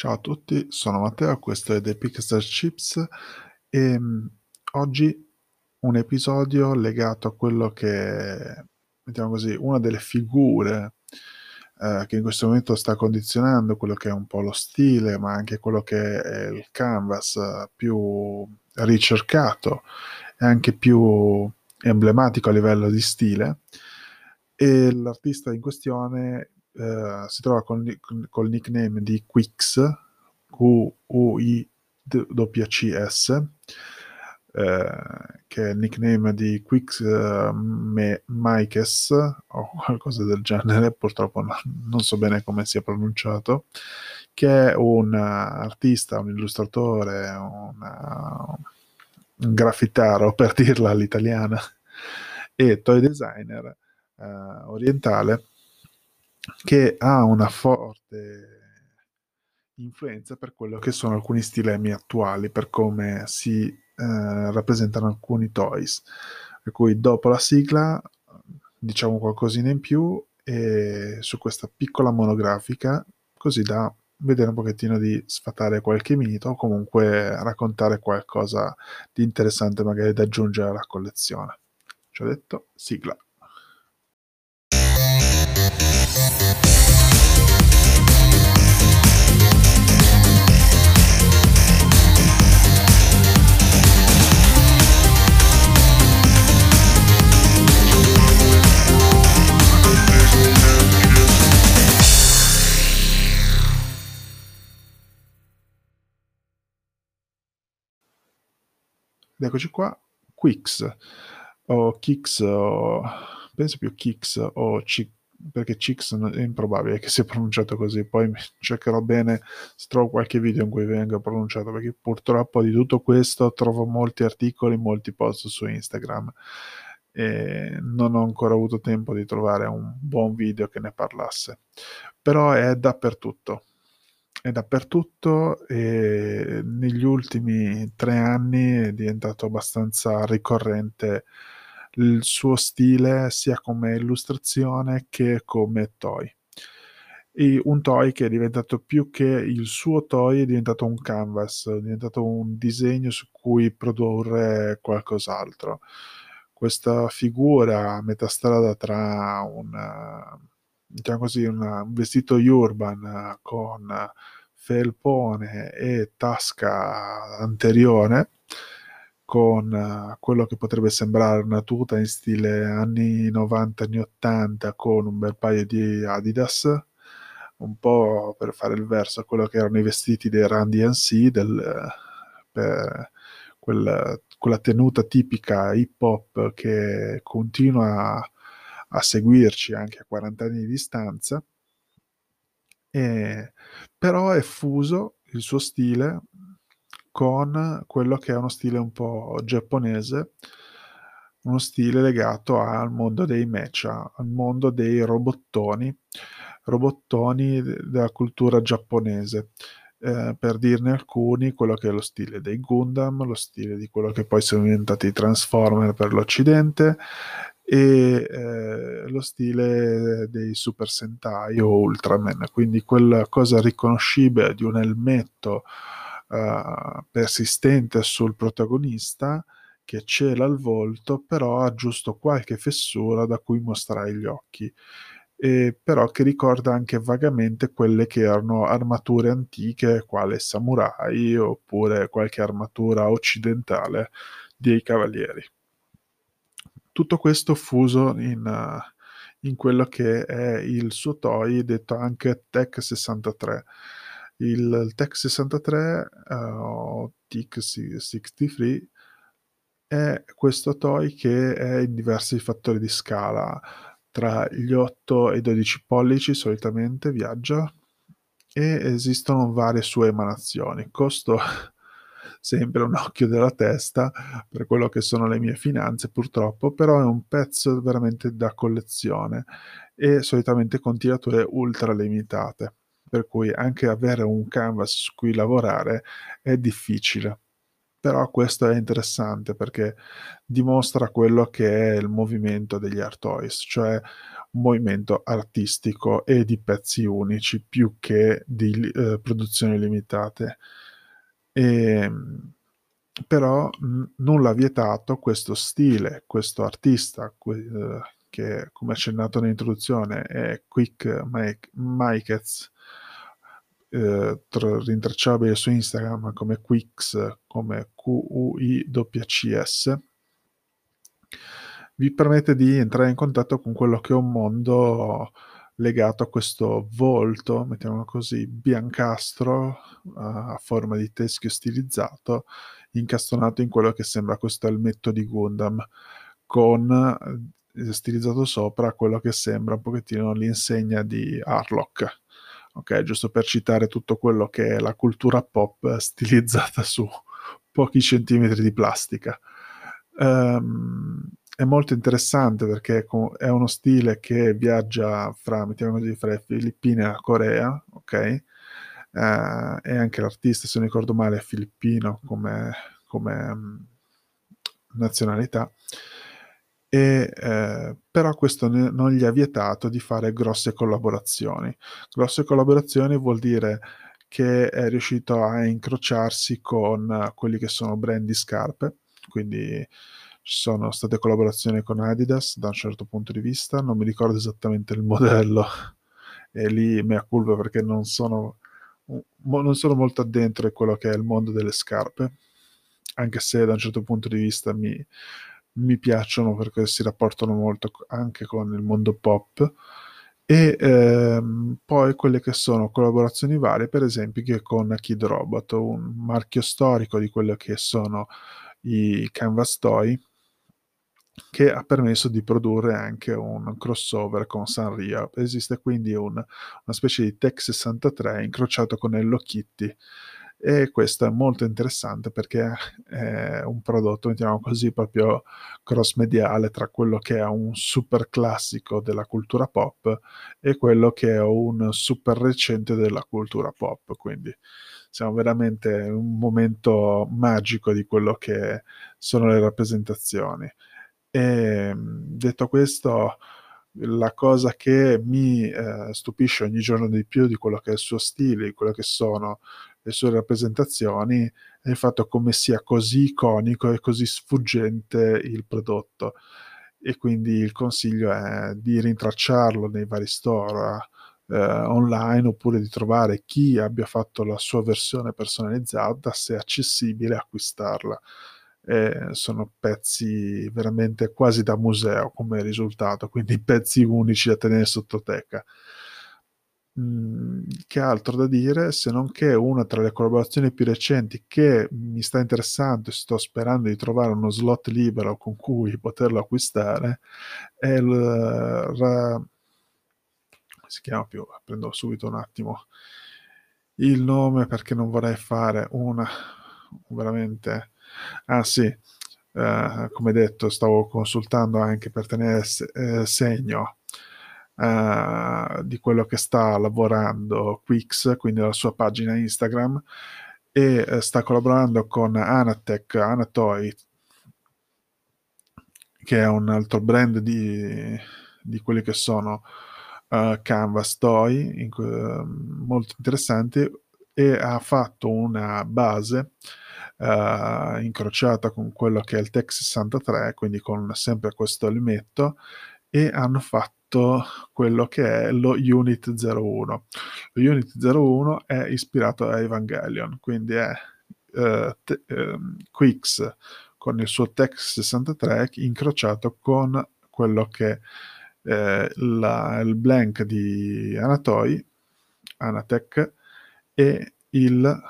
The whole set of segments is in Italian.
Ciao a tutti, sono Matteo, questo è The Pixar Chips e mh, oggi un episodio legato a quello che, mettiamo così, una delle figure eh, che in questo momento sta condizionando quello che è un po' lo stile, ma anche quello che è il canvas eh, più ricercato e anche più emblematico a livello di stile. E l'artista in questione eh, si trova col, col nickname di Quix, Q-U-I-W-C-S, eh, che è il nickname di Quix eh, Mikes o qualcosa del genere, purtroppo no, non so bene come sia pronunciato, che è un artista, un illustratore, una, un graffitaro per dirla all'italiana, e toy designer eh, orientale che ha una forte influenza per quello che sono alcuni stilemi attuali, per come si eh, rappresentano alcuni toys. Per cui dopo la sigla diciamo qualcosina in più e su questa piccola monografica, così da vedere un pochettino di sfatare qualche mito o comunque raccontare qualcosa di interessante magari da aggiungere alla collezione. Ci ho detto sigla. Eccoci qua, Quix. O Kix o penso più Kix o Cix perché Chix è improbabile che sia pronunciato così, poi cercherò bene se trovo qualche video in cui venga pronunciato, perché purtroppo di tutto questo trovo molti articoli, molti post su Instagram e non ho ancora avuto tempo di trovare un buon video che ne parlasse, però è dappertutto, è dappertutto e negli ultimi tre anni è diventato abbastanza ricorrente il suo stile sia come illustrazione che come toy. E un toy che è diventato più che il suo toy, è diventato un canvas, è diventato un disegno su cui produrre qualcos'altro. Questa figura a metà strada tra una, diciamo così, un vestito urban con felpone e tasca anteriore, con uh, quello che potrebbe sembrare una tuta in stile anni 90, anni 80 con un bel paio di Adidas, un po' per fare il verso a quello che erano i vestiti dei Randy NC, del, per quel, quella tenuta tipica hip hop che continua a, seguirci anche a 40 anni di distanza. E, però è fuso il suo stile con quello che è uno stile un po' giapponese, uno stile legato al mondo dei mecha, al mondo dei robottoni, robottoni della cultura giapponese. Eh, per dirne alcuni, quello che è lo stile dei Gundam, lo stile di quello che poi sono diventati i Transformer per l'Occidente e eh, lo stile dei Super Sentai o Ultraman, quindi quella cosa riconoscibile di un elmetto uh, persistente sul protagonista che cela il volto, però ha giusto qualche fessura da cui mostrare gli occhi. E però che ricorda anche vagamente quelle che erano armature antiche, quale samurai oppure qualche armatura occidentale dei cavalieri. Tutto questo fuso in, uh, in quello che è il suo toy, detto anche Tech 63 il, il TEC 63 uh, o TIC 63 è questo toy che è in diversi fattori di scala, tra gli 8 e i 12 pollici solitamente viaggia e esistono varie sue emanazioni. Costo sempre un occhio della testa per quello che sono le mie finanze purtroppo, però è un pezzo veramente da collezione e solitamente con tirature ultra limitate per cui anche avere un canvas su cui lavorare è difficile. Però questo è interessante perché dimostra quello che è il movimento degli art toys, cioè un movimento artistico e di pezzi unici più che di eh, produzioni limitate. E, ehm, però n- nulla ha vietato questo stile, questo artista que- eh, che come accennato nell'introduzione è Quick Mike, Mikez, eh, rintracciabile su Instagram come Quix, come Q-U-I-C-S, vi permette di entrare in contatto con quello che è un mondo legato a questo volto, mettiamolo così, biancastro a forma di teschio stilizzato, incastonato in quello che sembra questo elmetto di Gundam, con eh, stilizzato sopra quello che sembra un pochettino l'insegna di Harlock. Ok, giusto per citare tutto quello che è la cultura pop stilizzata su pochi centimetri di plastica. Um, è molto interessante perché è uno stile che viaggia fra, così, fra le Filippine e la Corea, ok? Uh, e anche l'artista, se non ricordo male, è filippino come, come um, nazionalità. E, eh, però questo ne, non gli ha vietato di fare grosse collaborazioni. Grosse collaborazioni vuol dire che è riuscito a incrociarsi con quelli che sono brand di scarpe, quindi ci sono state collaborazioni con Adidas da un certo punto di vista, non mi ricordo esattamente il modello. E lì mea culpa perché non sono, non sono molto addentro a quello che è il mondo delle scarpe, anche se da un certo punto di vista mi, mi piacciono perché si rapportano molto anche con il mondo pop. E ehm, poi quelle che sono collaborazioni varie, per esempio che con Kid Robot, un marchio storico di quello che sono i Canvas Toy, che ha permesso di produrre anche un crossover con Sanrio. Esiste quindi un, una specie di Tech 63 incrociato con Hello Kitty e questo è molto interessante perché è un prodotto, mettiamo così, proprio cross mediale tra quello che è un super classico della cultura pop e quello che è un super recente della cultura pop, quindi siamo veramente in un momento magico di quello che sono le rappresentazioni. E detto questo, la cosa che mi eh, stupisce ogni giorno di più di quello che è il suo stile, di quello che sono le sue rappresentazioni, è il fatto come sia così iconico e così sfuggente il prodotto. E quindi il consiglio è di rintracciarlo nei vari store eh, online oppure di trovare chi abbia fatto la sua versione personalizzata, se è accessibile, acquistarla eh, sono pezzi veramente quasi da museo come risultato, quindi pezzi unici da tenere sottoteca. Mm, che altro da dire se non che una tra le collaborazioni più recenti che mi sta interessando e sto sperando di trovare uno slot libero con cui poterlo acquistare è il ra, si chiama più prendo subito un attimo il nome perché non vorrei fare una veramente. Ah sì, eh, come detto, stavo consultando anche per tenere eh, segno eh, di quello che sta lavorando Quix, quindi la sua pagina Instagram, e eh, sta collaborando con Anatech, Anatoy, che è un altro brand di, di quelli che sono uh, Canvas Toy, in, uh, molto interessanti, e ha fatto una base uh, incrociata con quello che è il Tech 63, quindi con sempre questo elmetto, e hanno fatto quello che è lo Unit 01. Lo Unit 01 è ispirato a Evangelion, quindi è uh, te, uh, Quix con il suo Tech 63 incrociato con quello che è la, il blank di Anatoy, Anatech, e il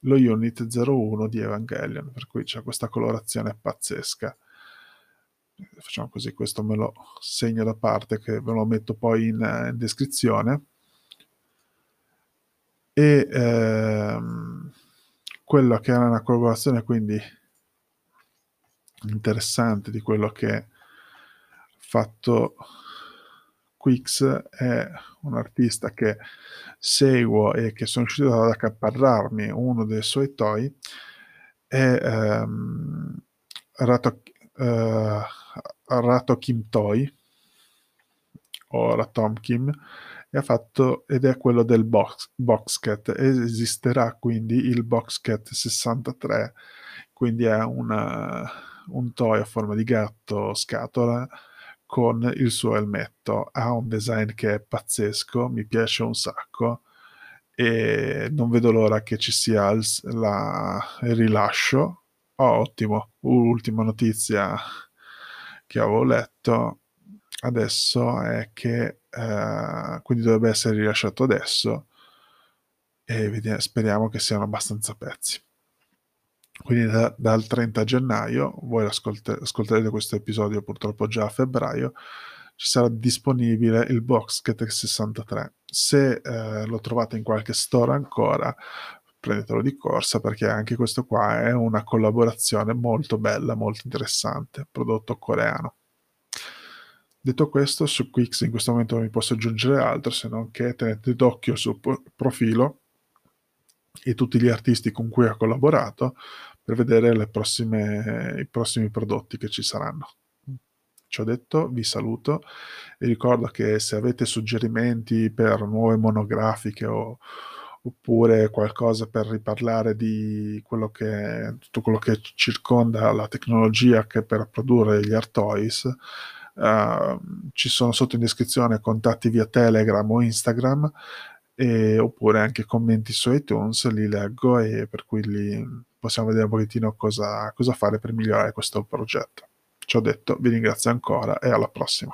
lo Unit 01 di Evangelion, per cui c'è questa colorazione pazzesca. Facciamo così, questo me lo segno da parte che ve lo metto poi in, in descrizione. E ehm, quella che era una collaborazione quindi interessante di quello che ha fatto Quix è un artista che seguo e che sono riuscito ad accaparrarmi uno dei suoi toy è um, Rato, uh, Rato Kim Toy ora Tom Kim, e ha fatto, ed è quello del box, Boxcat. Esisterà quindi il Boxcat 63, quindi è una, un toy a forma di gatto scatola con il suo elmetto. Ha un design che è pazzesco, mi piace un sacco e non vedo l'ora che ci sia il, la, il rilascio. Oh, ottimo, ultima notizia che avevo letto adesso è che eh, quindi dovrebbe essere rilasciato adesso e vediamo, speriamo che siano abbastanza pezzi. Quindi da, dal 30 gennaio, voi ascolte, ascolterete questo episodio purtroppo già a febbraio, ci sarà disponibile il box Cat 63. Se eh, lo trovate in qualche store ancora, prendetelo di corsa perché anche questo qua è una collaborazione molto bella, molto interessante, prodotto coreano. Detto questo, su Quix in questo momento non mi posso aggiungere altro se non che tenete d'occhio suo profilo e tutti gli artisti con cui ha collaborato per vedere prossime, i prossimi prodotti che ci saranno. Ciò detto, vi saluto e ricordo che se avete suggerimenti per nuove monografiche o, oppure qualcosa per riparlare di quello che, tutto quello che circonda la tecnologia che per produrre gli art toys, uh, ci sono sotto in descrizione contatti via Telegram o Instagram e, oppure anche commenti su iTunes, li leggo e per cui li possiamo vedere un pochettino cosa, cosa fare per migliorare questo progetto. Ciò detto, vi ringrazio ancora e alla prossima.